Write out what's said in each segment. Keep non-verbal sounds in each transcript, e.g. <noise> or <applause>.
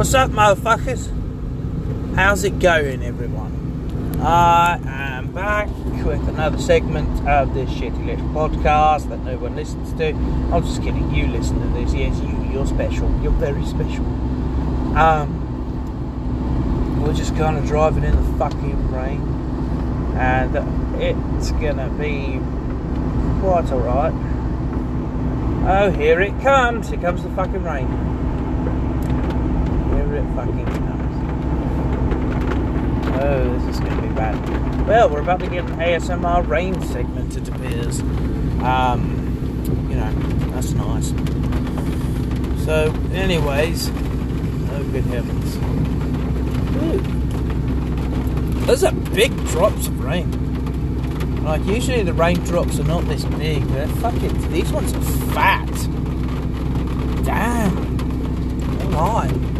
What's up, motherfuckers? How's it going, everyone? I am back with another segment of this shitty little podcast that no one listens to. I'm just kidding. You listen to this. Yes, you. You're special. You're very special. Um, we're just kind of driving in the fucking rain, and it's gonna be quite alright. Oh, here it comes. Here comes the fucking rain. It fucking comes. Oh, this is to be bad. Well, we're about to get an ASMR rain segment, it appears. Um, you know, that's nice. So, anyways, oh, good heavens. Ooh. Those are big drops of rain. Like usually the raindrops are not this big. They're fucking. These ones are fat. Damn. Alright.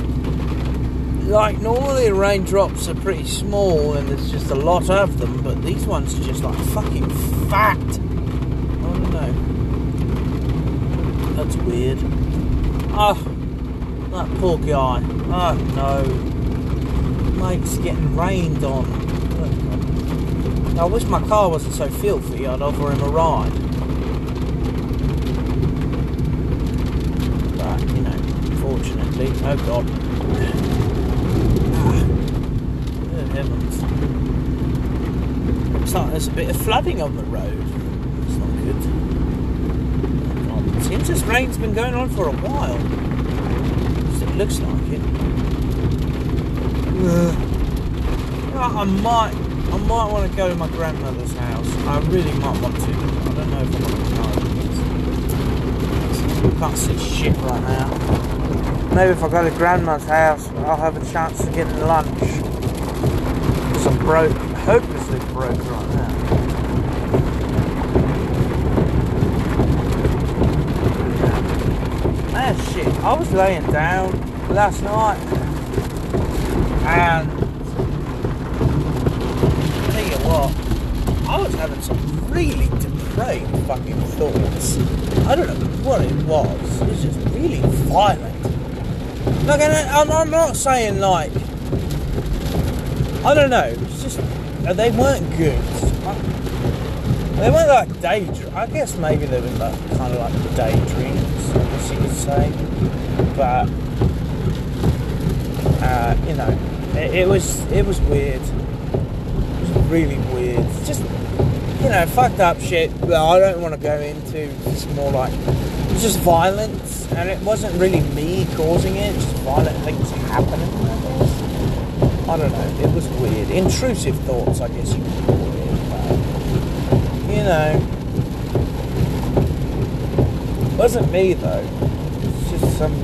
Like normally raindrops are pretty small and there's just a lot of them, but these ones are just like fucking fat. I don't know. That's weird. Oh, that poor guy. Oh ah, no. Mate's getting rained on. I wish my car wasn't so filthy, I'd offer him a ride. But, you know, fortunately, oh god. Ah, good heavens. Looks like there's a bit of flooding on the road. That's not good. It seems this rain's been going on for a while. it looks like it. Uh, I might I might want to go to my grandmother's house. I really might want to. I don't know if I'm going to Can't see shit right now. Maybe if I go to grandma's house, I'll have a chance to get lunch. I'm broke, hopelessly broke right now. Ah shit, I was laying down last night and what? I was having some really depraved fucking thoughts. I don't know what it was. It was just really violent. Like, I'm, I'm not saying like, I don't know. They weren't good. They weren't like daydreams. I guess maybe they were like kind of like daydreams, I guess you could say. But uh, you know, it, it was it was weird It was really weird. Just, you know, fucked up shit that I don't want to go into. It's more like, it's just violence, and it wasn't really me causing it, just violent things happening. I don't know, it was weird. Intrusive thoughts, I guess you could call it. But, you know, it wasn't me though. It's just some.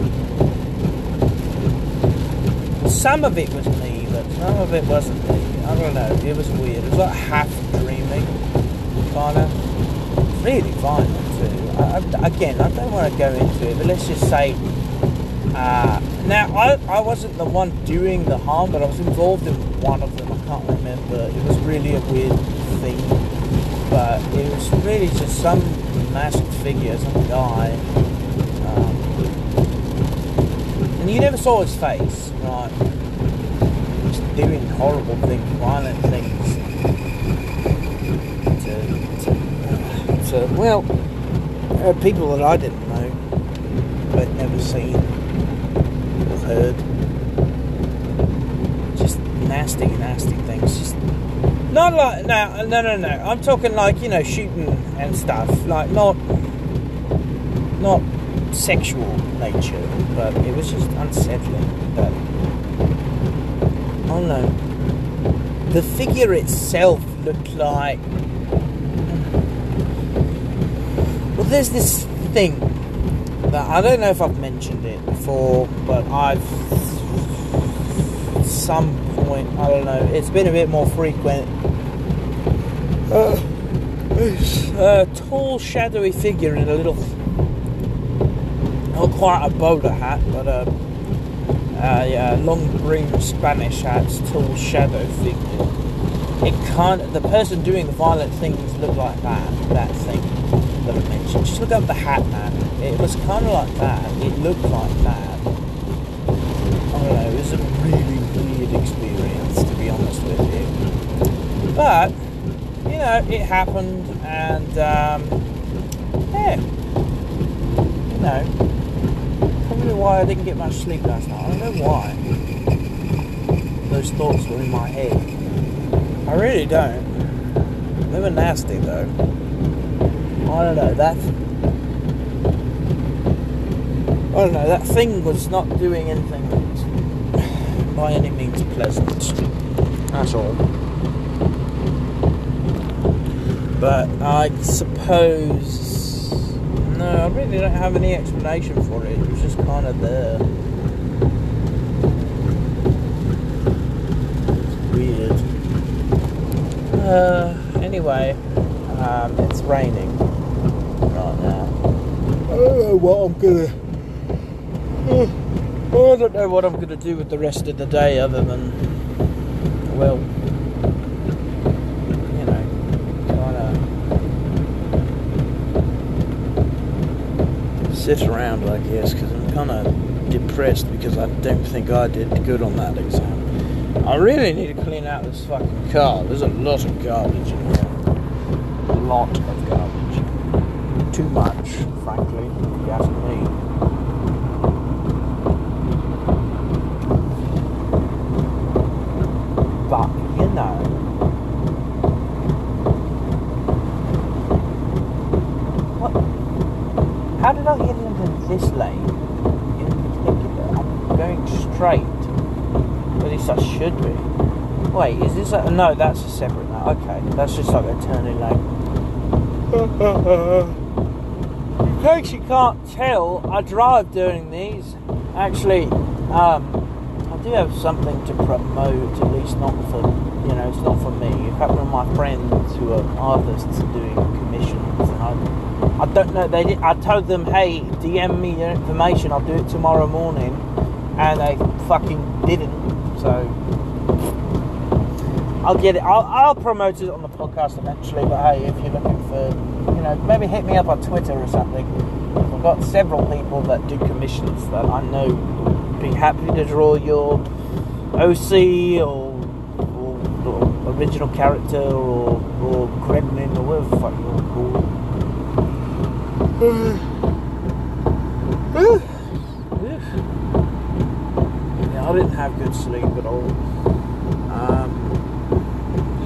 Some of it was me, but some of it wasn't me. I don't know. It was weird. It was like half dreaming, kind of. Really violent too. I, I, again, I don't want to go into it, but let's just say. Uh, now, I, I wasn't the one doing the harm, but I was involved in one of them. I can't remember. It was really a weird thing, but it was really just some masked figure, some guy. Um, and you never saw his face, right? Just doing horrible things, violent things to, to, to well, people that I didn't know, but never seen heard. Just nasty, nasty things. Just not like no, no, no, no. I'm talking like you know shooting and stuff, like not not sexual nature, but it was just unsettling. But Oh no. The figure itself looked like. Well, there's this thing that I don't know if I've mentioned it before, but I've. Some point, I don't know, it's been a bit more frequent. Uh, a tall, shadowy figure in a little. Not quite a bowler hat, but a a long green Spanish hat, tall shadow figure. It can't. The person doing the violent things look like that. That thing she took at the hat, man. It was kind of like that. It looked like that. I don't know. It was a really weird experience, to be honest with you. But you know, it happened, and um, yeah, you know, probably why I didn't get much sleep last night. I don't know why. Those thoughts were in my head. I really don't. They were nasty though. I don't know. That I don't know. That thing was not doing anything by any means pleasant. That's all. But I suppose no, I really don't have any explanation for it. It was just kind of there. It's weird. Uh, anyway, um, it's raining right now. I don't know what I'm gonna. Hmm, I don't know what I'm gonna do with the rest of the day other than, well, you know, kind of sit around, I guess, because I'm kind of depressed because I don't think I did good on that exam. I really need to clean out this fucking car. There's a lot of garbage in here. A lot of garbage. Too much, frankly, if you ask me. But, you know. What? How did I get into this lane in particular? I'm going straight. At least I should be. Wait, is a. No, that's a separate lane. Okay, that's just like a turning lane. <laughs> In case you can't tell, I drive during these. Actually, um, I do have something to promote, at least not for, you know, it's not for me. A couple of my friends who are artists doing commissions, and I, I don't know, they did, I told them, hey, DM me your information, I'll do it tomorrow morning, and they fucking didn't, so. I'll get it. I'll, I'll promote it on the podcast eventually. But hey, if you're looking for, you know, maybe hit me up on Twitter or something. I've got several people that do commissions that I know would be happy to draw your OC or, or, or original character or, or gremlin or whatever the fuck you're called. yeah, I didn't have good sleep at all.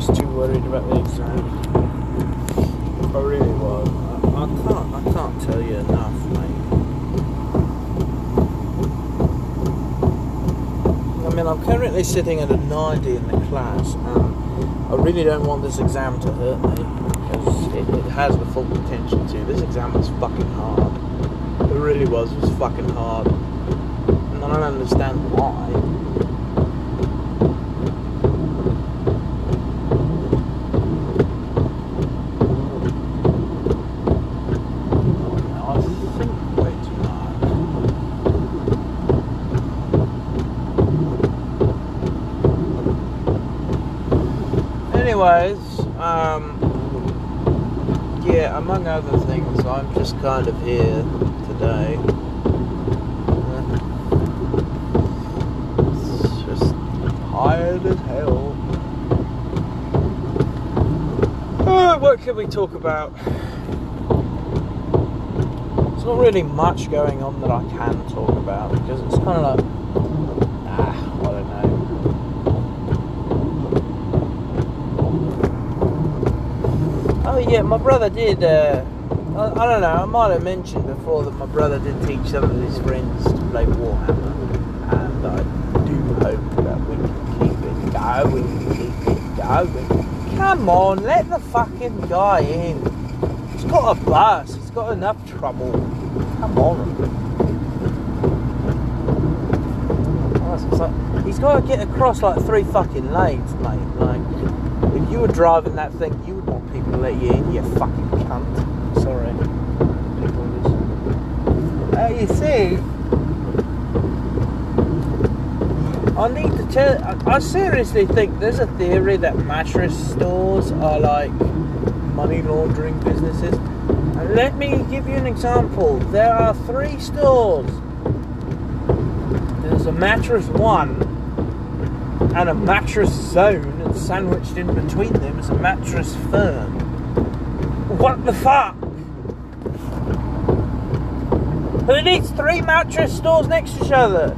Just too worried about the exam. I really was. I, I can't. I can't tell you enough, mate. I mean, I'm currently sitting at a 90 in the class, and I really don't want this exam to hurt me because it, it has the full potential to. This exam was fucking hard. It really was. It was fucking hard, and I don't understand why. I think way too hard. Anyways, um, yeah, among other things, I'm just kind of here today. It's just tired as hell. Uh, what can we talk about? There's not really much going on that I can talk about because it's kind of like, ah, I don't know. Oh yeah, my brother did. Uh, I, I don't know. I might have mentioned before that my brother did teach some of his friends to play Warhammer, and I do hope that we can keep it going, keep it going. Come on, let the fucking guy in. He's got a bus. He's got enough trouble. Come on. He's got to get across like three fucking lanes, mate. Like, if you were driving that thing, you people let you in, you fucking cunt. Sorry. Uh, you see, I need to tell. I, I seriously think there's a theory that mattress stores are like money laundering businesses. And let me give you an example. There are three stores. There's a mattress one and a mattress zone, and sandwiched in between them is a mattress firm. What the fuck? Who needs three mattress stores next to each other?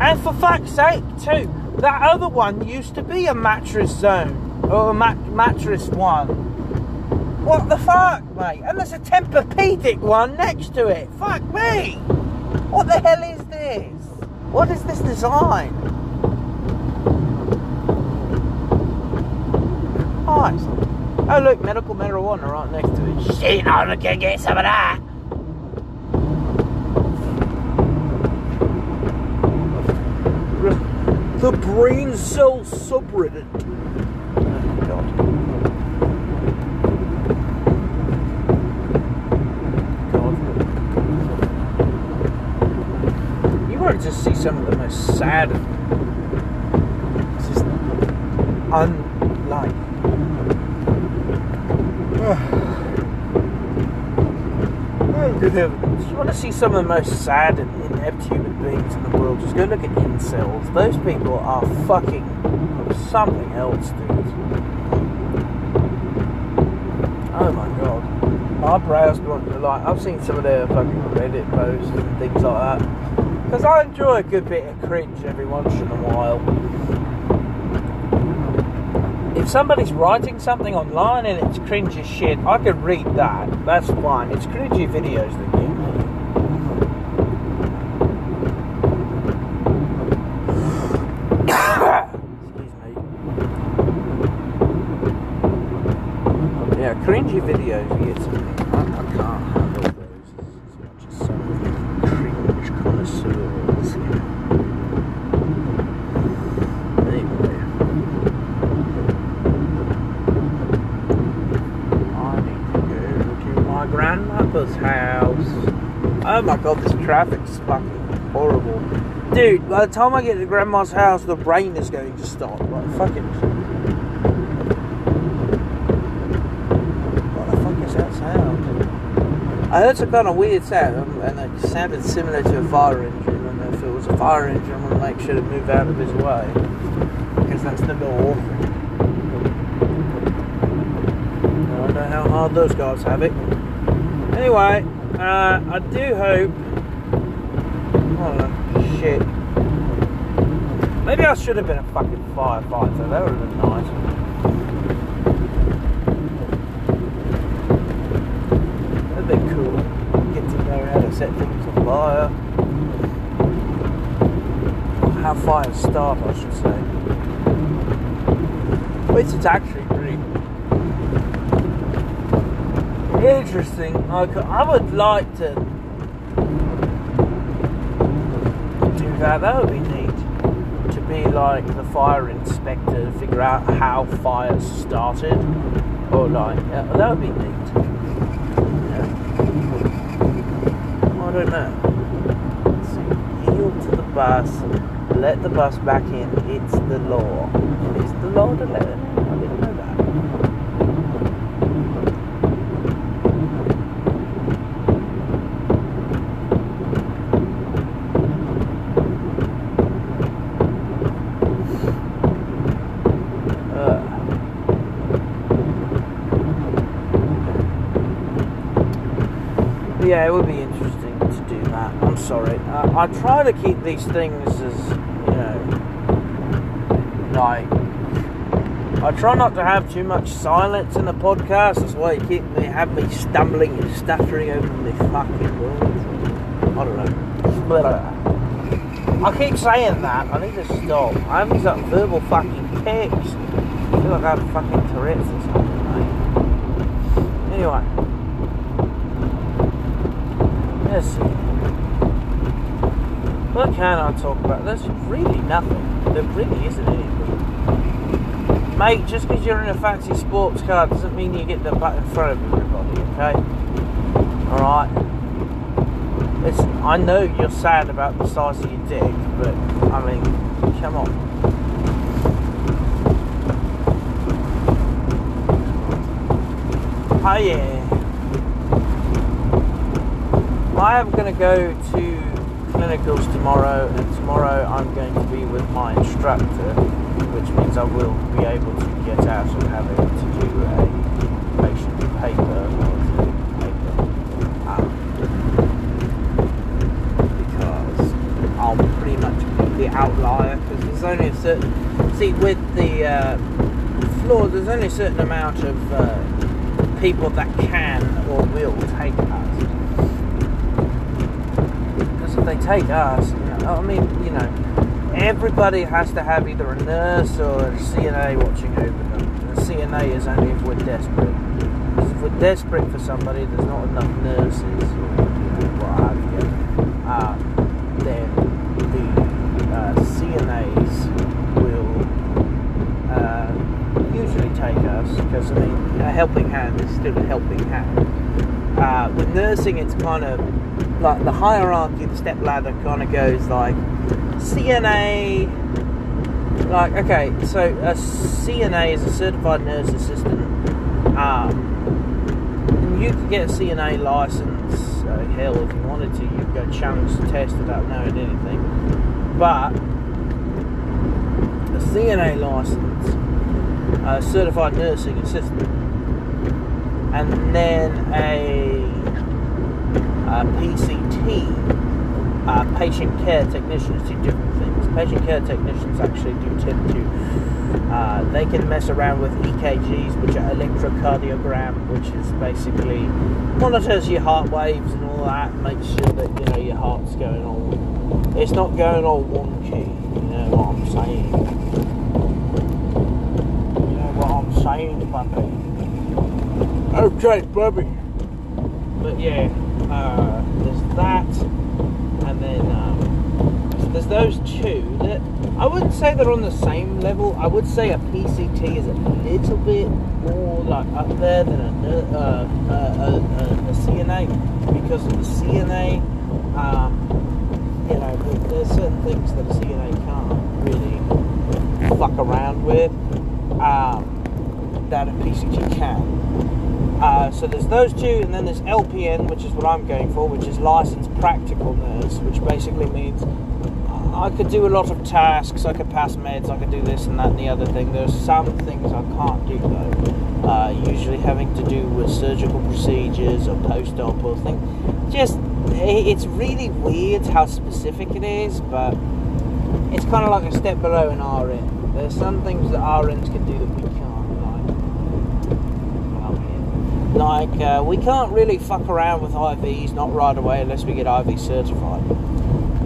And for fuck's sake, too, that other one used to be a mattress zone or a mat- mattress one. What the fuck, mate? And there's a Tempur-Pedic one next to it. Fuck me! What the hell is this? What is this design? Oh, oh look, medical marijuana right next to it. Shit, I'm gonna get some of that. The braincels subreddit. Oh, God. You want to just see some of the most sad, just unlike. Heavens. You want to see some of the most sad and inept human beings in the world? Just go look at incels. Those people are fucking something else, dude. Oh my god. My brows gone like I've seen some of their fucking Reddit posts and things like that. Because I enjoy a good bit of cringe every once in a while. If somebody's writing something online and it's cringe as shit, I can read that. That's fine. It's cringy videos that. Excuse <coughs> me. Yeah, cringy videos get. I, can't handle those as much as some cringe connoisseurs. Anyway. I need to go to my grandmother's house. Oh my god, this traffic's fucking horrible. Dude, by the time I get to grandma's house, the rain is going to stop. Like, fucking. What the fuck is that sound? I heard some kind of weird sound, and it sounded similar to a fire engine. And if it was a fire engine, I'm gonna make sure to move out of his way. Because that's the law. I don't know how hard those guys have it. Anyway, uh, I do hope. Oh shit. Maybe I should have been a fucking firefighter. That would have been nice. That'd be cool. Get to know how to set things on fire. How fires start, I should say. Which is actually pretty interesting. I, could, I would like to do that. That would be neat. To be like the fire inspector, to figure out how fires started, or like yeah, that would be neat. Yeah. I don't know. Let's. Yield to the bus. Let the bus back in. It's the law. It's the law to let it in. I didn't know that. Uh, yeah, it would be interesting to do that. I'm sorry. Uh, I try to keep these things as, you know, like. I try not to have too much silence in the podcast. That's why you keep me have me stumbling and stuttering over the fucking words. I don't know. But, uh, I keep saying that. I need to stop. I'm having some verbal fucking tics. I feel like I have fucking Tourette's or something, mate. Anyway. Let's. What can I talk about? There's really nothing. There really isn't anything. Mate, just because you're in a fancy sports car doesn't mean you get the butt in front of everybody, okay? Alright? Listen, I know you're sad about the size of your dick, but, I mean, come on. Oh yeah. I am going to go to clinicals tomorrow, and tomorrow I'm going to be with my instructor, which means I will be able to get out of having to do a patient paper or um, because I'll pretty much be the outlier because there's only a certain see with the uh, floor there's only a certain amount of uh, people that can or will take us if they take us I mean you know everybody has to have either a nurse or a CNA watching over them the CNA is only if we're desperate if we're desperate for somebody there's not enough nurses or you know, what have you um, then the uh, CNAs will uh, usually take us because I mean a helping hand is still a helping hand. Uh, with nursing, it's kind of like the hierarchy, the step ladder kind of goes like CNA. Like okay, so a CNA is a certified nurse assistant. Um, you could get a CNA license. Uh, hell, if you wanted to, you'd go challenge the test without knowing anything. But a CNA license, a certified nursing assistant, and then a, a PCT, uh, patient care technicians, do different things. Patient care technicians actually do tend to, uh, they can mess around with EKGs, which are electrocardiogram, which is basically monitors your heart waves and all that, makes sure that you know your heart's going all, it's not going all wonky. You know what I'm saying? You know what I'm saying, puppy? Okay, Bobby. But yeah, uh, there's that, and then um, so there's those two. That I wouldn't say they're on the same level. I would say a PCT is a little bit more like up there than a uh, a, a, a CNA because of the CNA. Um, you know, there- there's certain things that a CNA can't really fuck around with um, that a PCT can. Uh, so there's those two, and then there's LPN, which is what I'm going for, which is licensed practical nurse, which basically means I could do a lot of tasks, I could pass meds, I could do this and that and the other thing. There's some things I can't do though, uh, usually having to do with surgical procedures or post-op or thing. Just it's really weird how specific it is, but it's kind of like a step below an RN. There's some things that RNs can do that we can't. Like, uh, we can't really fuck around with IVs, not right away, unless we get IV certified.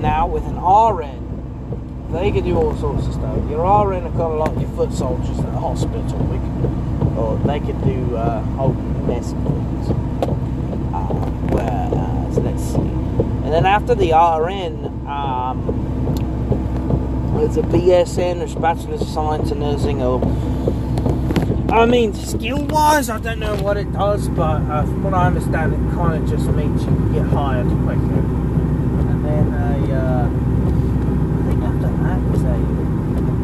Now, with an RN, they can do all sorts of stuff. Your RN are kind of like your foot soldiers at the hospital, we can, or they can do uh, whole mess of things. Uh, whereas, let's see. And then after the RN, um, there's a BSN, or Bachelor of Science in Nursing, or I mean, skill-wise, I don't know what it does, but uh, from what I understand, it kind of just means you can get hired quicker. And then a, uh, I think after that is a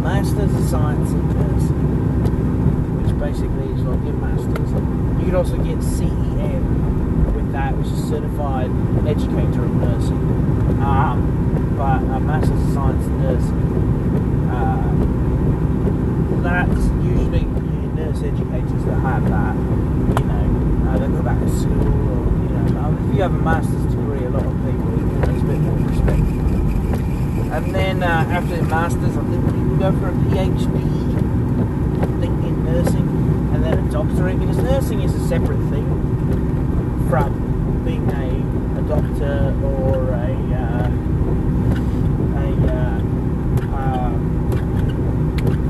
Master's of Science in Nursing, which basically is like your Master's. You could also get CEN with that, which is Certified Educator of Nursing. Um, but a Master's of Science in Nursing, uh, that's educators that have that. You know, uh, they go back to school, or you know, if you have a master's degree, a lot of people, you know, it's a bit more respect. And then uh, after the masters, I think you can go for a PhD. I think in nursing, and then a doctorate because nursing is a separate thing from being a, a doctor or a uh, a uh, um,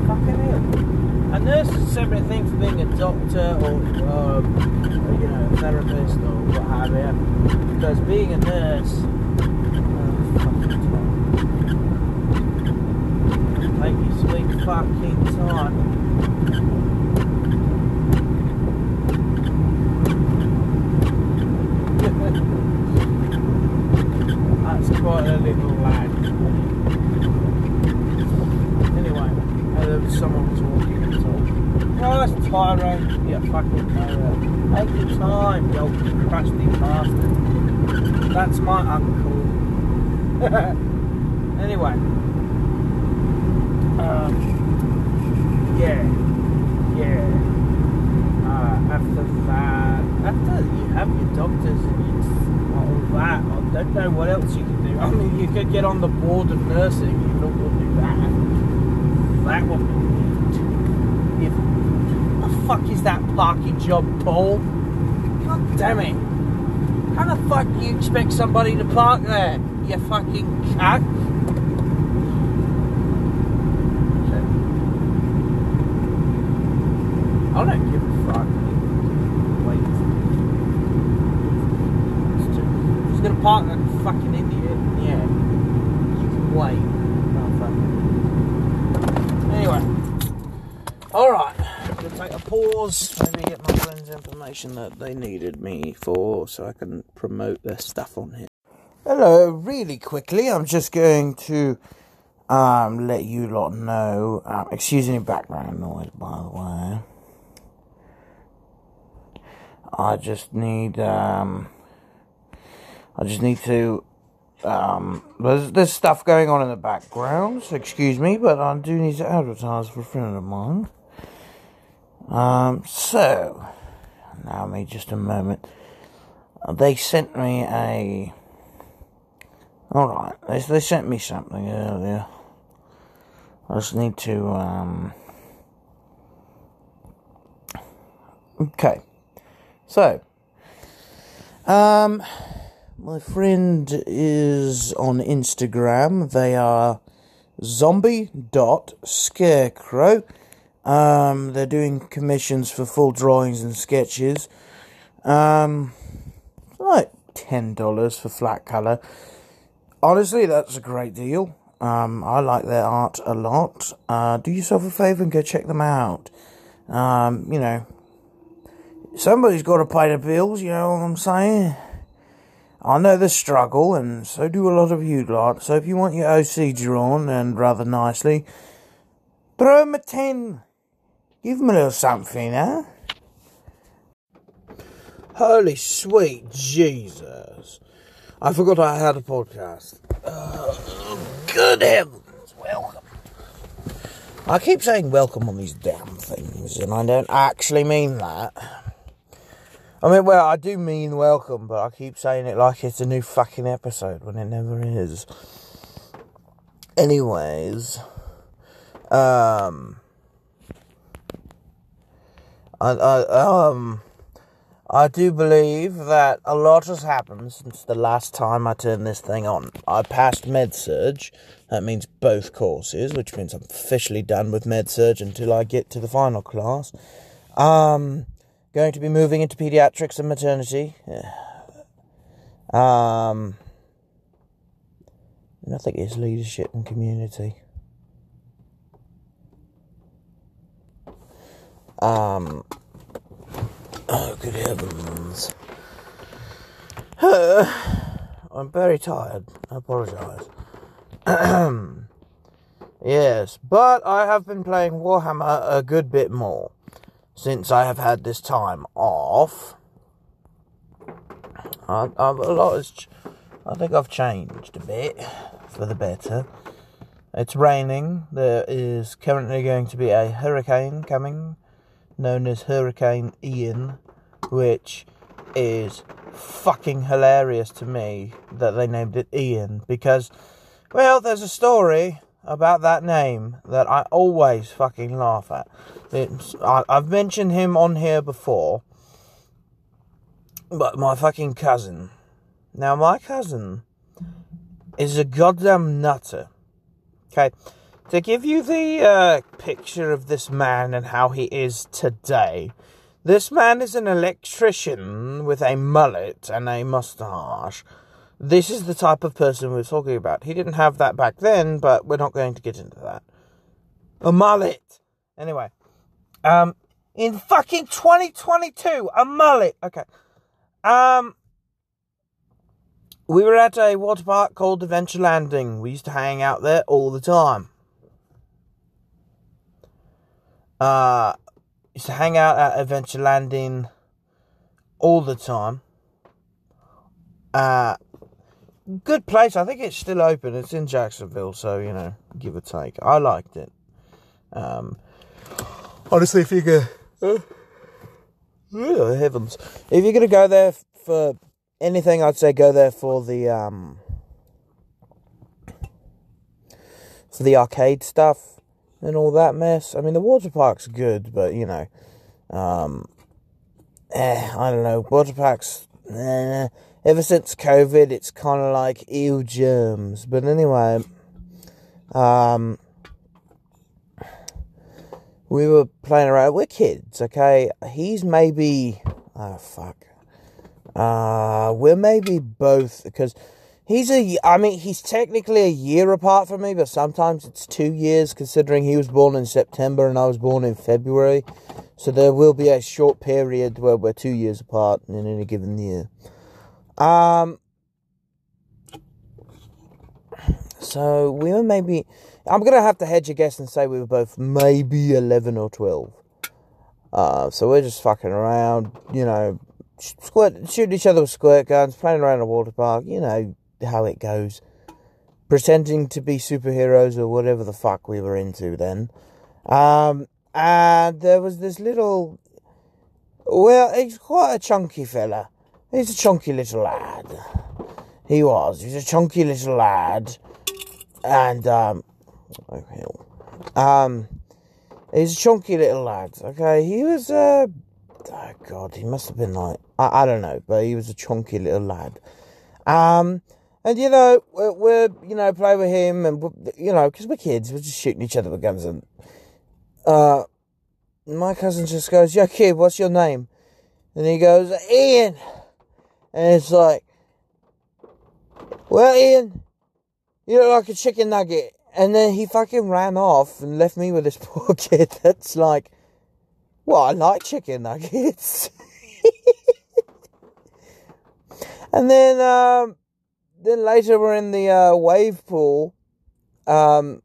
fucking hell. A nurse is a separate thing from being a doctor or, uh, you know, a therapist or what have you. Because being a nurse, oh, time. take your sweet fucking time. That's quite a little lad. Anyway, uh, there was someone was walking and so. Oh, that's Tyrone. Yeah, fucking know that. Take your time, you old crusty bastard. That's my uncle. <laughs> anyway, um, yeah, yeah. Uh, after that, after you have your doctors and you, all that, I don't know what else you can do. I mean, you could get on the board of nursing. You look will do that. That would be neat. If the fuck is that parking job, Paul? God damn it! How the fuck do you expect somebody to park there? You fucking cunt. I don't give a fuck. Wait. He's gonna park like a fucking idiot. Yeah. You can wait. Motherfucker. Anyway. Alright. Gonna take a pause. Maybe get my friends information that they needed me for so I can promote their stuff on here. Hello, really quickly, I'm just going to um, let you lot know. Um, excuse any background noise, by the way. I just need um, I just need to um, there's there's stuff going on in the background, so excuse me, but I do need to advertise for a friend of mine. Um, so allow me just a moment. They sent me a. Alright, they, they sent me something earlier. I just need to, um. Okay. So. Um. My friend is on Instagram. They are zombie.scarecrow. Um, they're doing commissions for full drawings and sketches. Um, like ten dollars for flat color. Honestly, that's a great deal. Um, I like their art a lot. Uh, do yourself a favor and go check them out. Um, you know, somebody's got to pay the bills. You know what I'm saying? I know the struggle, and so do a lot of you lot. So if you want your OC drawn and rather nicely, throw them a ten. Give him a little something, huh? Holy sweet Jesus. I forgot I had a podcast. Oh, good heavens. Welcome. I keep saying welcome on these damn things, and I don't actually mean that. I mean, well, I do mean welcome, but I keep saying it like it's a new fucking episode when it never is. Anyways, um, I, I, um, I do believe that a lot has happened since the last time I turned this thing on. I passed med surg, That means both courses, which means I'm officially done with med surg until I get to the final class. Um, going to be moving into pediatrics and maternity. <sighs> Um, and I think it's leadership and community. Um, oh, good heavens. <sighs> I'm very tired. I apologise. <clears throat> yes, but I have been playing Warhammer a good bit more since I have had this time off. I, I've, a lot has, I think I've changed a bit for the better. It's raining. There is currently going to be a hurricane coming known as Hurricane Ian, which is fucking hilarious to me that they named it Ian because, well, there's a story about that name that I always fucking laugh at. It's, I, I've mentioned him on here before, but my fucking cousin. Now, my cousin is a goddamn nutter. Okay, to give you the uh, picture of this man and how he is today, this man is an electrician with a mullet and a mustache. This is the type of person we're talking about. He didn't have that back then, but we're not going to get into that. A mullet. Anyway, um, in fucking 2022, a mullet. Okay. Um, we were at a water park called Adventure Landing. We used to hang out there all the time. Uh, used to hang out at Adventure Landing all the time. Uh, good place. I think it's still open. It's in Jacksonville, so you know, give or take. I liked it. Um, honestly, if you go, uh, oh, heavens, if you're gonna go there for anything, I'd say go there for the um, for the arcade stuff and all that mess. I mean, the water park's good, but you know, um, eh, I don't know, water parks. Eh, ever since COVID, it's kind of like ew germs. But anyway, um, we were playing around. We're kids, okay? He's maybe, oh fuck. Uh, we're maybe both because he's a. I mean, he's technically a year apart from me, but sometimes it's two years considering he was born in September and I was born in February. So there will be a short period where we're two years apart in any given year. Um, so we were maybe. I'm gonna have to hedge a guess and say we were both maybe 11 or 12. Uh, so we're just fucking around, you know, squirt, shooting each other with squirt guns, playing around a water park. You know how it goes. Pretending to be superheroes or whatever the fuck we were into then. Um, and there was this little. Well, he's quite a chunky fella. He's a chunky little lad. He was. He's a chunky little lad. And, um, okay. Um, he's a chunky little lad, okay? He was, uh, oh God, he must have been like, I, I don't know, but he was a chunky little lad. Um, and, you know, we're, we're you know, play with him and, you know, because we're kids, we're just shooting each other with guns and, uh, my cousin just goes, Yo, kid, what's your name? And he goes, Ian. And it's like, well, Ian, you look like a chicken nugget. And then he fucking ran off and left me with this <laughs> poor kid that's like, well, I like chicken nuggets. <laughs> and then, um, then later we're in the uh, wave pool, um,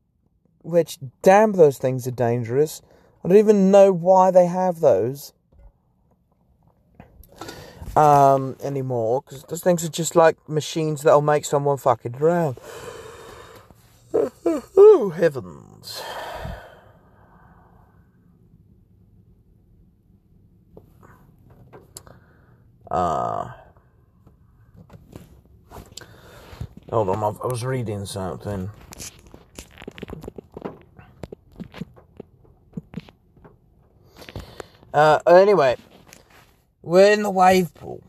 which, damn, those things are dangerous. I don't even know why they have those um, anymore because those things are just like machines that'll make someone fucking drown. oh heavens! Uh, hold on, I was reading something. Uh, anyway, we're in the wave pool,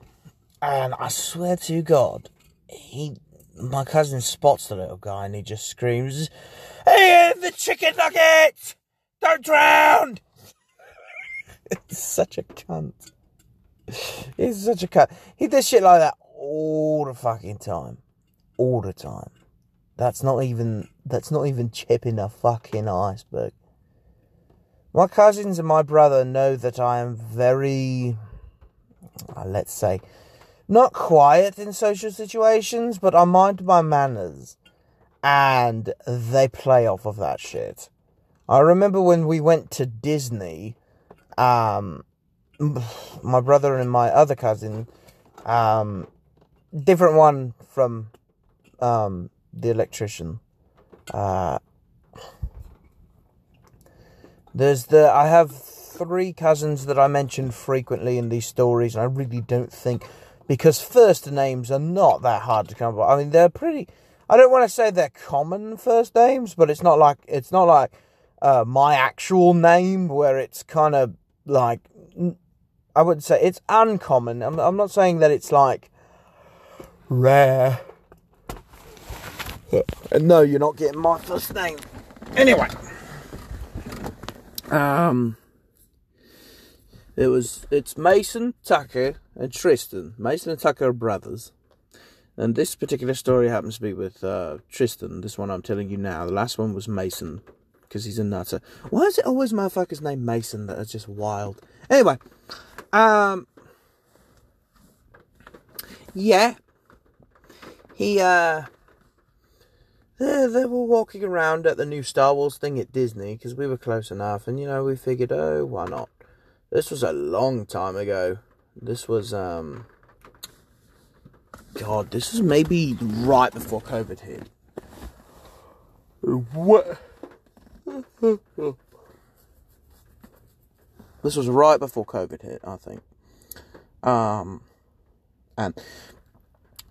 and I swear to God, he, my cousin spots the little guy, and he just screams, "Hey, the chicken nugget! Don't drown!" <laughs> it's such a cunt. He's such a cunt. He does shit like that all the fucking time, all the time. That's not even that's not even chipping a fucking iceberg. My cousins and my brother know that I am very uh, let's say, not quiet in social situations, but I mind my manners. And they play off of that shit. I remember when we went to Disney, um, <sighs> my brother and my other cousin, um, different one from, um, the electrician. Uh, there's the, I have three cousins that I mention frequently in these stories, and I really don't think because first names are not that hard to come by. I mean, they're pretty. I don't want to say they're common first names, but it's not like it's not like uh, my actual name where it's kind of like I would say it's uncommon. I'm, I'm not saying that it's like rare. No, you're not getting my first name. Anyway, um, it was it's Mason, Tucker, and Tristan. Mason and Tucker are brothers. And this particular story happens to be with uh, Tristan. This one I'm telling you now. The last one was Mason, because he's a nutter. Why is it always motherfuckers named Mason that are just wild? Anyway, um, yeah, he uh, they, they were walking around at the new Star Wars thing at Disney because we were close enough, and you know we figured, oh, why not? This was a long time ago. This was, um, God, this is maybe right before COVID hit. What? This was right before COVID hit, I think. Um, and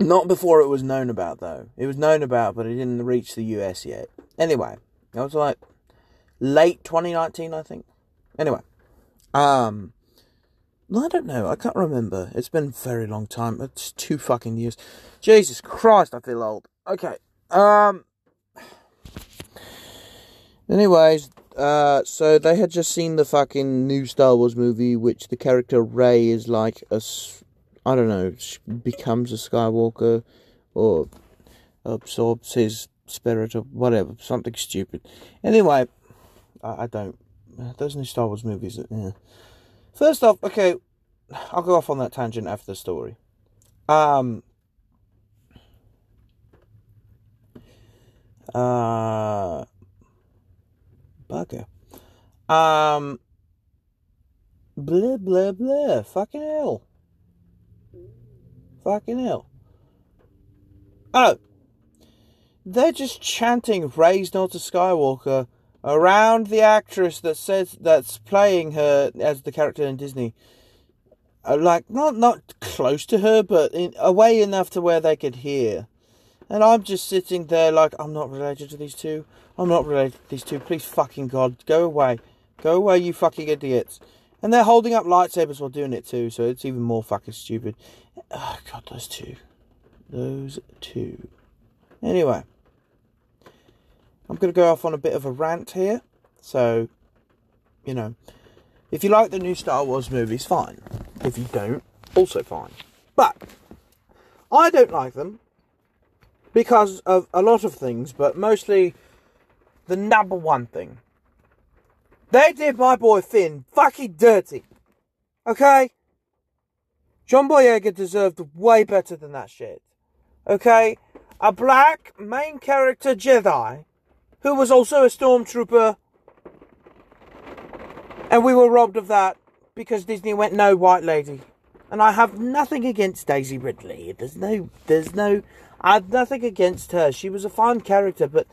not before it was known about, though. It was known about, but it didn't reach the US yet. Anyway, it was like late 2019, I think. Anyway, um, I don't know. I can't remember. It's been a very long time. It's two fucking years. Jesus Christ, I feel old. Okay. Um. Anyways, uh, so they had just seen the fucking new Star Wars movie, which the character Rey is like a, I don't know, becomes a Skywalker, or absorbs his spirit or whatever, something stupid. Anyway, I, I don't. Those new Star Wars movies. Yeah. First off, okay, I'll go off on that tangent after the story. Um. Uh bugger. Um, blah, blah, blah. Fucking hell. Fucking hell. Oh. They're just chanting "Rey's not a Skywalker around the actress that says that's playing her as the character in Disney. Uh, like not not close to her, but in, away enough to where they could hear. And I'm just sitting there like I'm not related to these two. I'm not related to these two. Please fucking God, go away. Go away, you fucking idiots. And they're holding up lightsabers while doing it too, so it's even more fucking stupid. Oh, God, those two. Those two. Anyway. I'm going to go off on a bit of a rant here. So, you know, if you like the new Star Wars movies, fine. If you don't, also fine. But, I don't like them because of a lot of things, but mostly the number one thing. They did my boy Finn fucking dirty. Okay? John Boyega deserved way better than that shit. Okay? A black main character Jedi who was also a stormtrooper. And we were robbed of that because Disney went no white lady. And I have nothing against Daisy Ridley. There's no there's no I have nothing against her. She was a fine character, but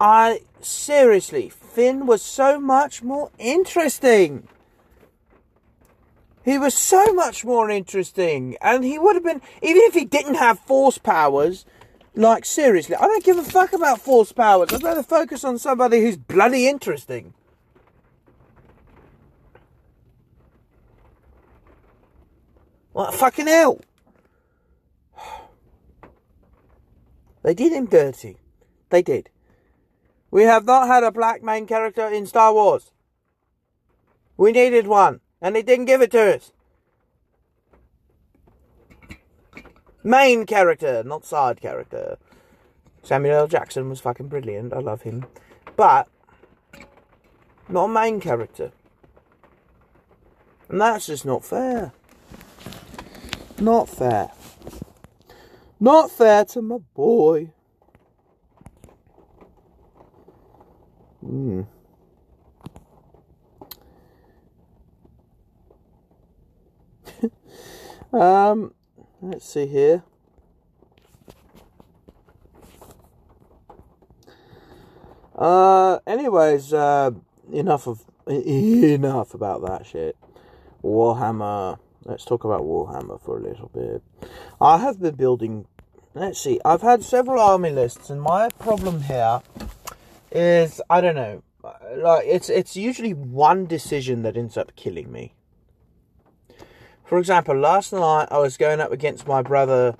I seriously, Finn was so much more interesting. He was so much more interesting, and he would have been even if he didn't have force powers. Like seriously, I don't give a fuck about force powers. I'd rather focus on somebody who's bloody interesting. What fucking hell? <sighs> They did him dirty. They did. We have not had a black main character in Star Wars. We needed one, and they didn't give it to us. Main character, not side character. Samuel L. Jackson was fucking brilliant. I love him. But, not a main character. And that's just not fair. Not fair. Not fair to my boy. Hmm. <laughs> um, let's see here. Uh, anyways, uh, enough of <laughs> enough about that shit. Warhammer. Let's talk about Warhammer for a little bit. I have been building. Let's see. I've had several army lists, and my problem here is I don't know. Like it's it's usually one decision that ends up killing me. For example, last night I was going up against my brother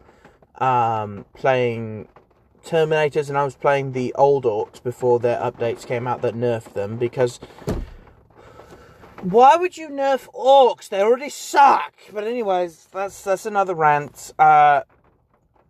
um, playing Terminators, and I was playing the old Orks before their updates came out that nerfed them because why would you nerf Orks? They already suck. But anyways, that's that's another rant. Uh,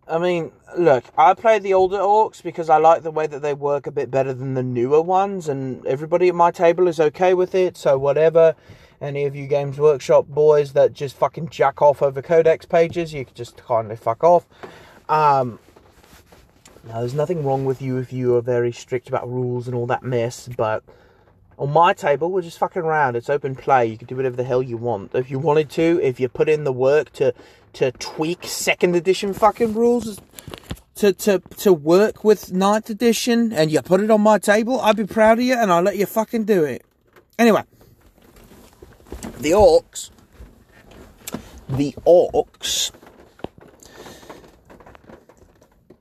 I mean, look, I play the older Orks because I like the way that they work a bit better than the newer ones, and everybody at my table is okay with it. So whatever. Any of you Games Workshop boys that just fucking jack off over codex pages, you can just kindly fuck off. Um, now, there's nothing wrong with you if you are very strict about rules and all that mess, but On my table, we're just fucking around. It's open play. You can do whatever the hell you want. If you wanted to, if you put in the work to to tweak second edition fucking rules to, to, to work with ninth edition and you put it on my table, I'd be proud of you and I'll let you fucking do it. Anyway, the Orks, the Orks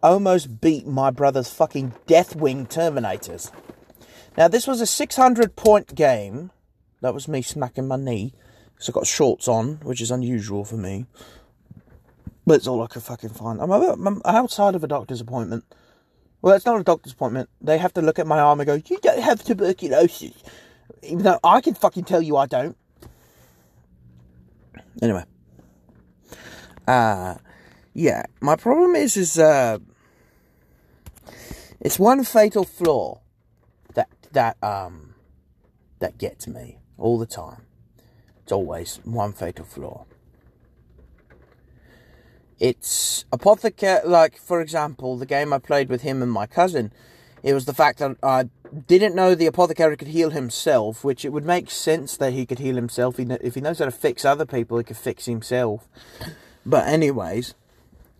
almost beat my brother's fucking Deathwing Terminators. Now, this was a 600 point game. That was me smacking my knee because I got shorts on, which is unusual for me. But it's all I could fucking find. I'm, I'm outside of a doctor's appointment. Well, it's not a doctor's appointment. They have to look at my arm and go, You don't have tuberculosis. Even though I can fucking tell you I don't. Anyway. Uh, yeah. My problem is, is, uh, it's one fatal flaw that, that, um, that gets me all the time. It's always one fatal flaw it's apothecary like for example the game i played with him and my cousin it was the fact that i didn't know the apothecary could heal himself which it would make sense that he could heal himself. If he knows how to fix other people he could fix himself. But anyways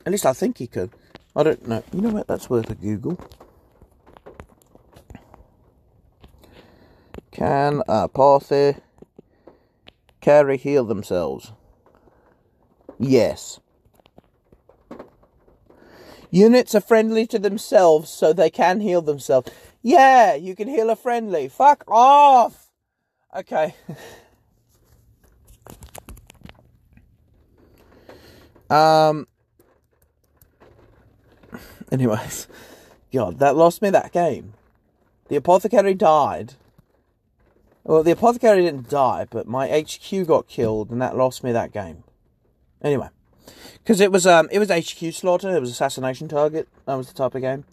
at least i think he could. I don't know. You know what? That's worth a google. Can apothecary heal themselves? Yes Units are friendly to themselves, so they can heal themselves. Yeah, you can heal a friendly. Fuck off! Okay. <laughs> um. Anyways, God, that lost me that game. The apothecary died. Well, the apothecary didn't die, but my HQ got killed, and that lost me that game. Anyway because it was um it was HQ slaughter. It was assassination target. That was the type of game.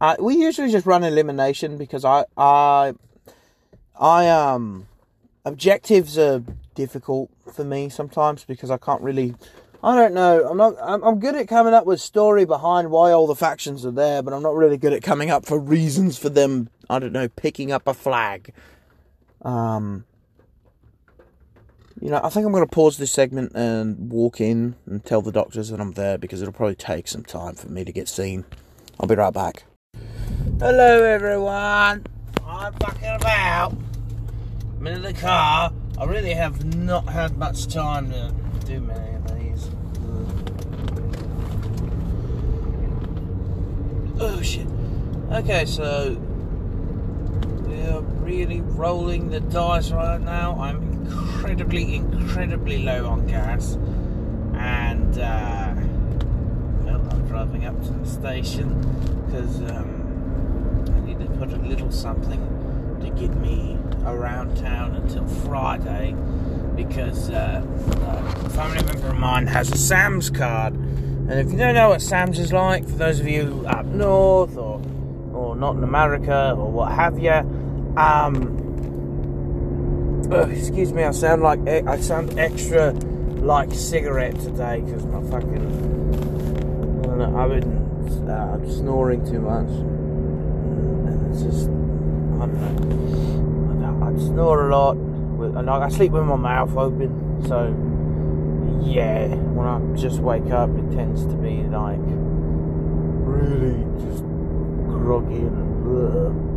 Uh, we usually just run elimination because I I I um objectives are difficult for me sometimes because I can't really. I don't know. I'm not. I'm, I'm good at coming up with story behind why all the factions are there, but I'm not really good at coming up for reasons for them. I don't know, picking up a flag. Um, you know, I think I'm going to pause this segment and walk in and tell the doctors that I'm there because it'll probably take some time for me to get seen. I'll be right back. Hello, everyone. I'm fucking about. I'm in the car. I really have not had much time to do many of these. Oh shit. Okay, so we're really rolling the dice right now. I'm incredibly, incredibly low on gas, and uh, well, I'm driving up to the station because um, I need to put a little something to get me around town until Friday because uh, a family member of mine has a Sam's card. And if you don't know what Sam's is like, for those of you up north or or not in America or what have you, um, oh, excuse me, I sound like I sound extra like cigarette today because my fucking I don't know, I've been uh, snoring too much, and it's just I don't know. I, I snore a lot, with, and I sleep with my mouth open, so yeah, when I just wake up, it tends to be like really just groggy and.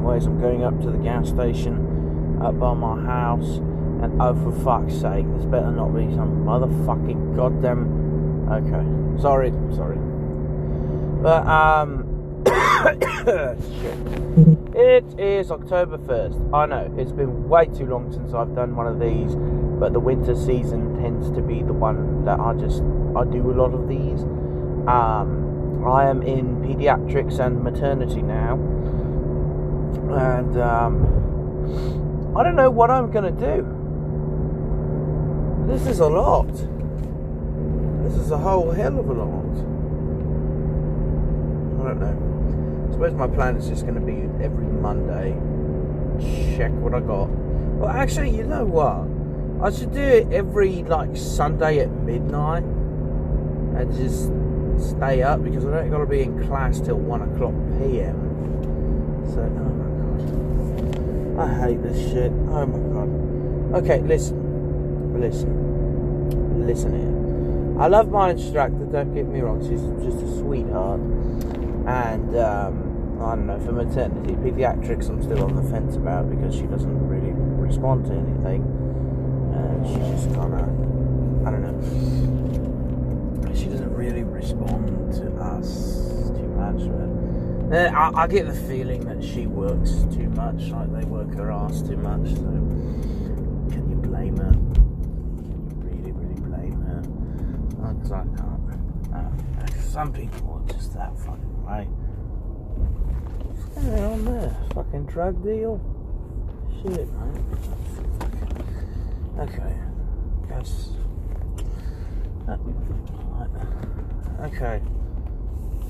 Anyways, I'm going up to the gas station up by my house, and oh, for fuck's sake, this better not be some motherfucking goddamn. Okay, sorry, sorry, but um. <coughs> it is October 1st. I know it's been way too long since I've done one of these, but the winter season tends to be the one that I just I do a lot of these. Um, I am in pediatrics and maternity now, and um, I don't know what I'm going to do. This is a lot. This is a whole hell of a lot. I don't know. I suppose my plan is just going to be every Monday, check what I got. Well, actually, you know what? I should do it every like Sunday at midnight and just stay up because I don't got to be in class till one o'clock p.m So, oh my god. I hate this shit. Oh my god. Okay, listen. Listen. Listen here. I love my instructor, don't get me wrong, she's just a sweetheart. And, um, I don't know, for maternity, pediatrics, I'm still on the fence about because she doesn't really respond to anything. And she just kind of, I don't know. She doesn't really respond to us too much. But Uh, I, I get the feeling that she works too much, like they work her ass too much. So can you blame her? Can you really, really blame her? Uh, because I can't. Uh, some people are just that fucking way. What's going on there? Fucking drug deal? Shit, man. Okay. That's. Uh, okay.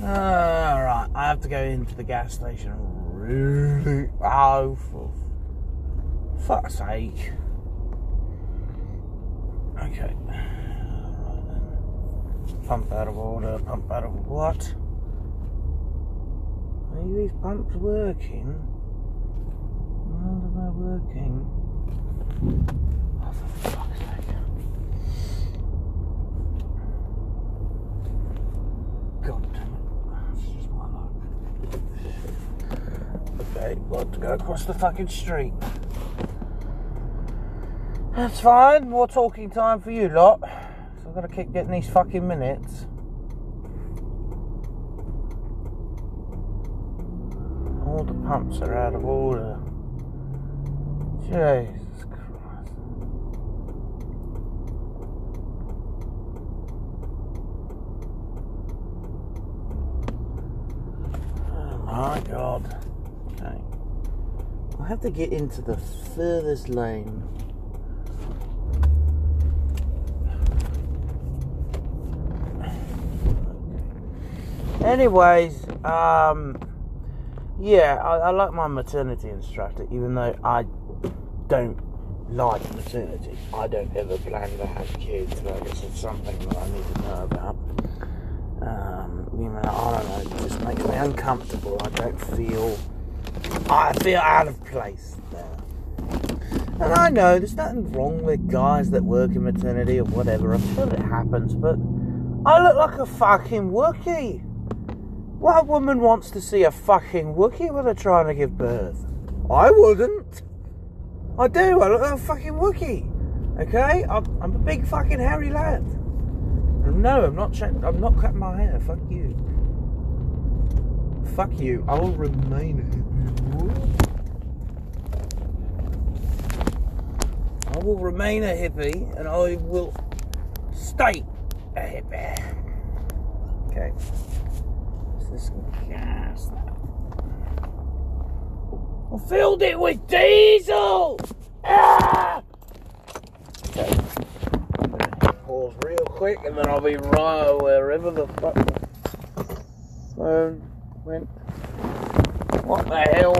Uh, Alright, I have to go into the gas station. Really? Oh, for fuck's sake. Okay. Pump out of order, pump out of what? Are these pumps working? Why are they working? Oh, for fuck's sake. God damn it. That's just my luck. Okay, got to go across the fucking street. That's fine. More talking time for you lot. So got to keep getting these fucking minutes. All the pumps are out of order. Jesus Christ. Oh my god. I have to get into the furthest lane. Anyways, um, yeah, I, I like my maternity instructor, even though I don't like maternity. I don't ever plan to have kids, but this is something that I need to know about. Um, you know, I don't know, it just makes me uncomfortable. I don't feel, I feel out of place there. And I know there's nothing wrong with guys that work in maternity or whatever. I'm sure it happens, but I look like a fucking Wookie. What woman wants to see a fucking Wookie when they're trying to give birth? I wouldn't. I do. I look like a fucking Wookie. Okay? I'm, I'm a big fucking hairy lad. No, I'm not. Ch- I'm not cutting my hair. Fuck you. Fuck you. I will remain a hippie. I will remain a hippie, and I will stay a hippie. Okay. This gas. I filled it with diesel. Ah! Okay. Pause real quick, and then I'll be right wherever the fuck phone went. What the hell?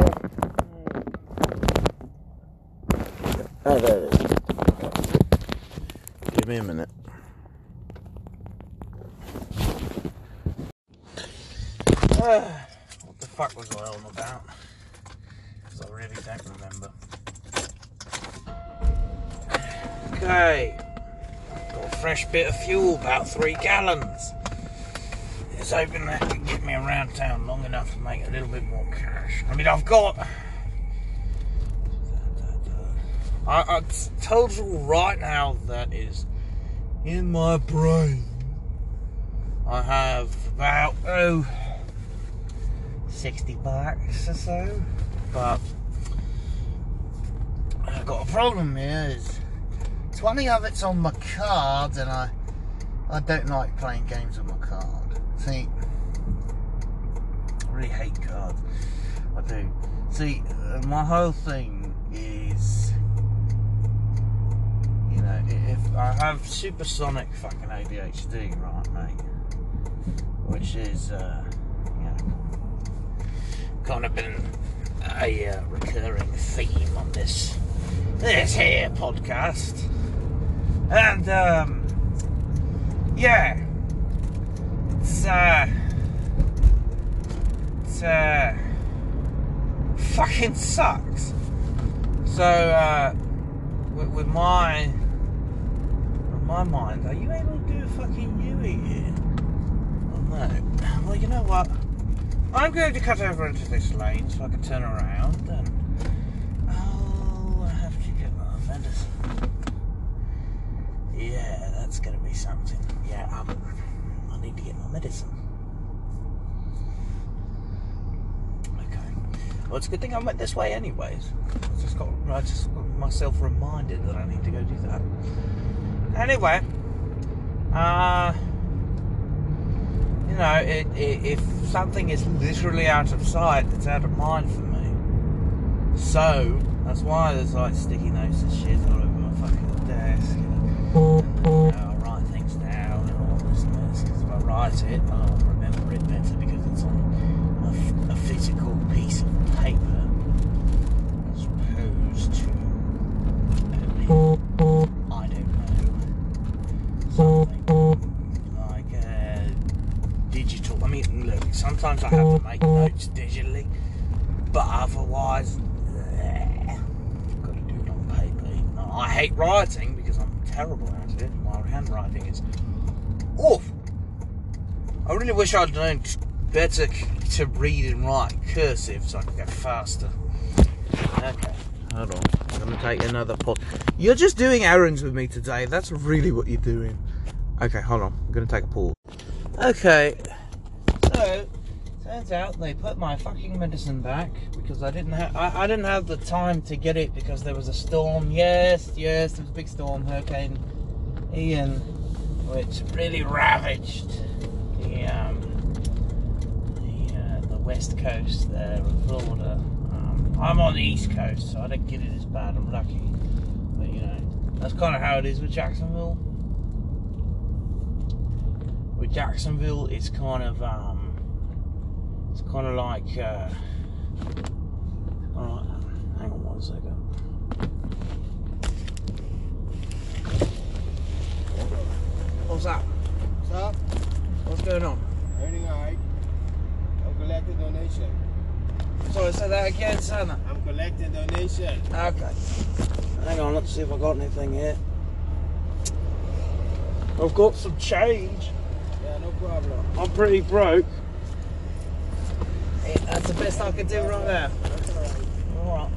Oh, there it is. Give me a minute. Ah, what the fuck was I on about? Because I really don't remember. Okay. Got a fresh bit of fuel, about three gallons. Let's open that can get me around town long enough to make a little bit more cash. I mean, I've got. I, I told you right now that is in my brain. I have about oh 60 bucks or so, but I've got a problem here is 20 of it's on my card and I I don't like playing games on my card. See, really hate cards. I do. See, uh, my whole thing is you know, if I have supersonic fucking ADHD, right, mate, which is, uh, you know, kind of been a uh, recurring theme on this this here podcast, and um, yeah, it's uh, uh, fucking sucks. So, uh, with, with my with my mind, are you able to do a fucking Yui here? Oh no. Well, you know what? I'm going to cut over into this lane so I can turn around and I'll have to get my medicine. Yeah, that's going to be something. Yeah, um, I need to get my medicine. Okay. Well, it's a good thing I went this way, anyways. I just got, I just got myself reminded that I need to go do that. Anyway, uh, you know, it, it, if something is literally out of sight, it's out of mind for me. So that's why there's like sticky notes and shit all over my fucking desk. And, and, you know, I write things down and all this mess. Because if I write it, I'll remember it better because it's on a, f- a physical piece of paper as opposed to a, I don't know something like uh, digital. I mean, look, sometimes I have to make notes digitally, but otherwise, eh, I've got to do it on paper. Even though I hate writing because I'm terrible at it. My handwriting is awful. I really wish I'd known better c- to read and write cursive so I could go faster. Okay, hold on. I'm gonna take another pot. You're just doing errands with me today. That's really what you're doing. Okay, hold on. I'm gonna take a pause. Okay, so turns out they put my fucking medicine back because I didn't have I, I didn't have the time to get it because there was a storm. Yes, yes, there was a big storm, Hurricane Ian, which really ravaged the um, the, uh, the west coast there of Florida. Um, I'm on the east coast, so I don't get it as bad. I'm lucky, but you know that's kind of how it is with Jacksonville. With Jacksonville, it's kind of um, it's kind of like. Uh, all right, hang on one second. What's up? What's up? What's going on? Everything alright? I'm collecting donation. Sorry, say that again, Santa. I'm collecting donation. Okay. Hang on, let's see if I got anything here. I've got some change. Yeah, no problem. I'm pretty broke. That's the best I can do right now. Alright.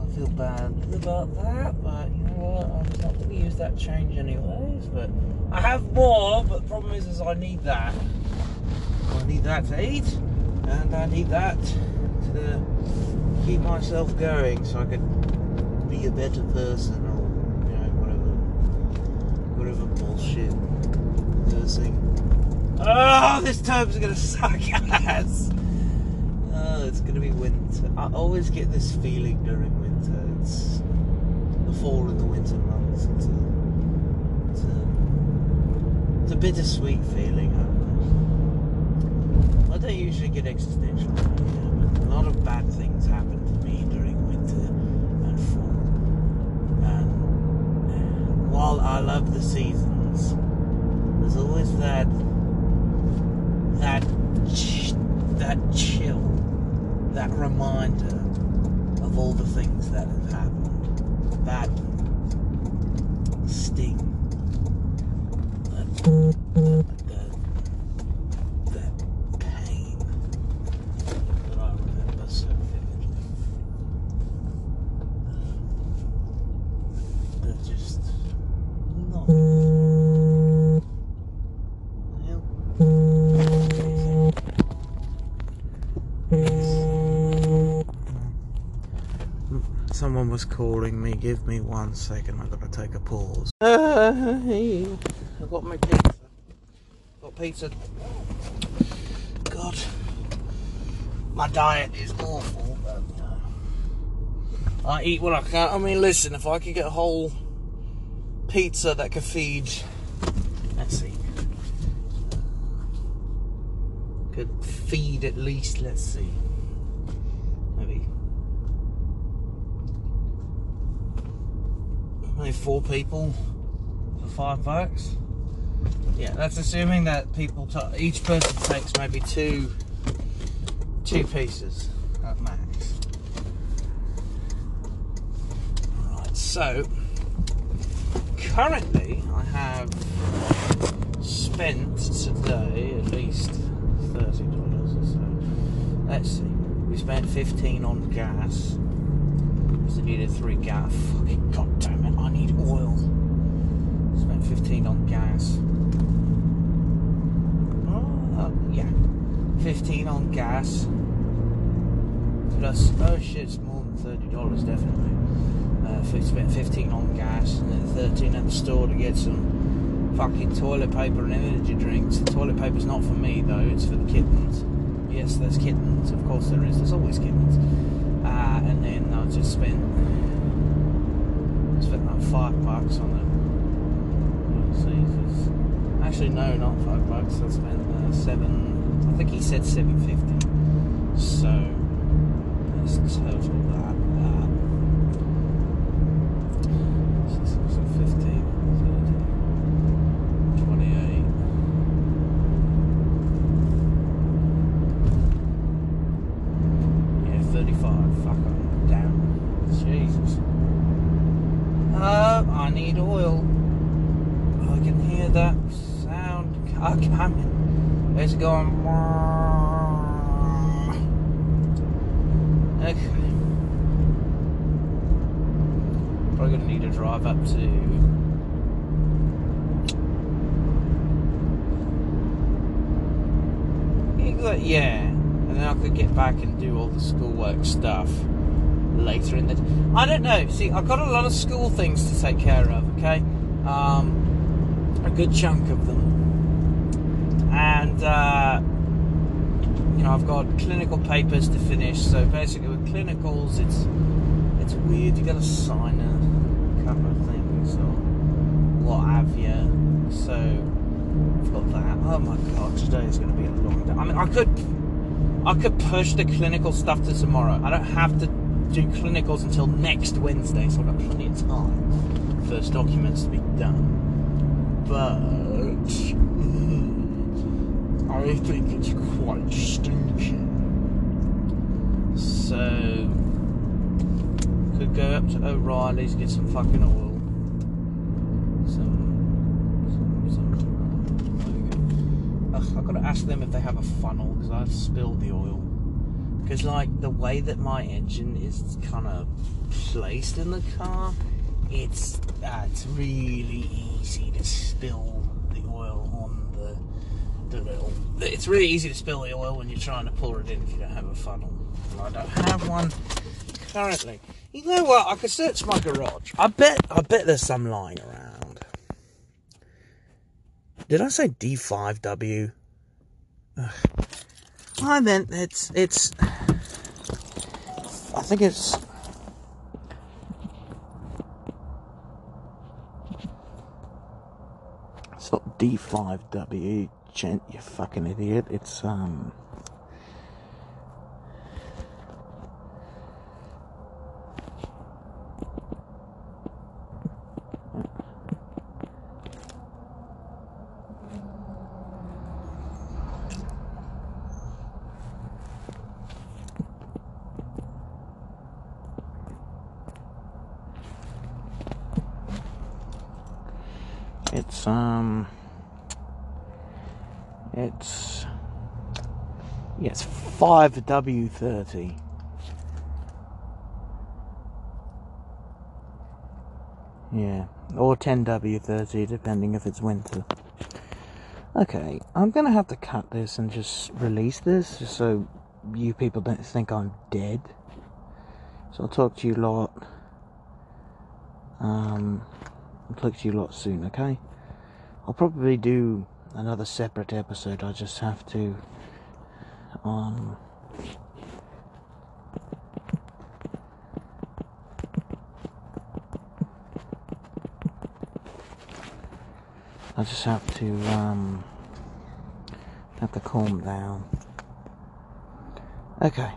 I feel bad about that, but you know what? I'm not going to use that change anyways. But I have more, but the problem is, is I need that. I need that to eat, and I need that to keep myself going so I could be a better person or you know whatever whatever bullshit. Oh, this term's gonna suck <laughs> ass. Oh, it's gonna be winter. I always get this feeling during winter. It's the fall and the winter months. It's a, it's a, it's a bittersweet feeling. I don't usually get existential, a lot of bad things happen to me during winter and fall. And I love the seasons, there's always that that that chill, that reminder of all the things that have happened. That sting. That, that, that pain that I remember so vividly. They're just not. Well, Someone was calling me. Give me one second. I've got to take a pause. Uh, <laughs> I've got my pizza. Got pizza. God, my diet is awful. I eat what I can. I mean, listen, if I could get a whole pizza that could feed. Let's see. Could feed at least. Let's see. Maybe only four people for five bucks. Yeah, that's assuming that people each person takes maybe two two pieces at max. Right, so currently I have spent today at least thirty dollars or so. Let's see. We spent fifteen on gas. I needed three gas. Fucking god damn it, I need oil. Spent fifteen on gas. Oh, yeah. 15 on gas. Plus, oh shit, it's more than $30 definitely. Uh, spent 15 on gas and then 13 at the store to get some fucking toilet paper and energy drinks. The toilet paper's not for me though, it's for the kittens. Yes, there's kittens, of course there is, there's always kittens. Uh, and then I just spent five bucks on it. Actually, no, not five bucks. I spent uh, seven. I think he said seven fifty. So let's total that. Uh, so- so- so 15, 30, 28. Yeah, 35. Fuck, I'm down. Jesus. Uh, I need oil. I that sound car coming. It's going. <laughs> Okay. Probably gonna need to drive up to. Yeah, and then I could get back and do all the schoolwork stuff later in the. I don't know. See, I've got a lot of school things to take care of. Okay, um, a good chunk of them, and uh, you know I've got clinical papers to finish. So basically, with clinicals, it's it's weird. You got to sign a couple of things or what have you. So I've got that. Oh my god, today is going to be a long day. I mean, I could I could push the clinical stuff to tomorrow. I don't have to do clinicals until next Wednesday, so I've got plenty of time those documents to be done. But I think it's quite stinky. So could go up to O'Reilly's get some fucking oil. Uh, Ugh, I've got to ask them if they have a funnel because I've spilled the oil. Because like the way that my engine is kind of placed in the car, it's uh, it's really easy to spill the oil on the the little. It's really easy to spill the oil when you're trying to pour it in if you don't have a funnel. I don't have one currently. You know what? I could search my garage. I bet I bet there's some lying around. Did I say D5W? Ugh. I meant it's it's. I think it's. It's not D5W, gent, you fucking idiot. It's um. 5W30. Yeah, or 10W30, depending if it's winter. Okay, I'm gonna have to cut this and just release this, just so you people don't think I'm dead. So I'll talk to you lot. Um, I'll talk to you lot soon, okay? I'll probably do another separate episode, I just have to I just have to um have to calm down. Okay.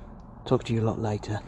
Talk to you a lot later.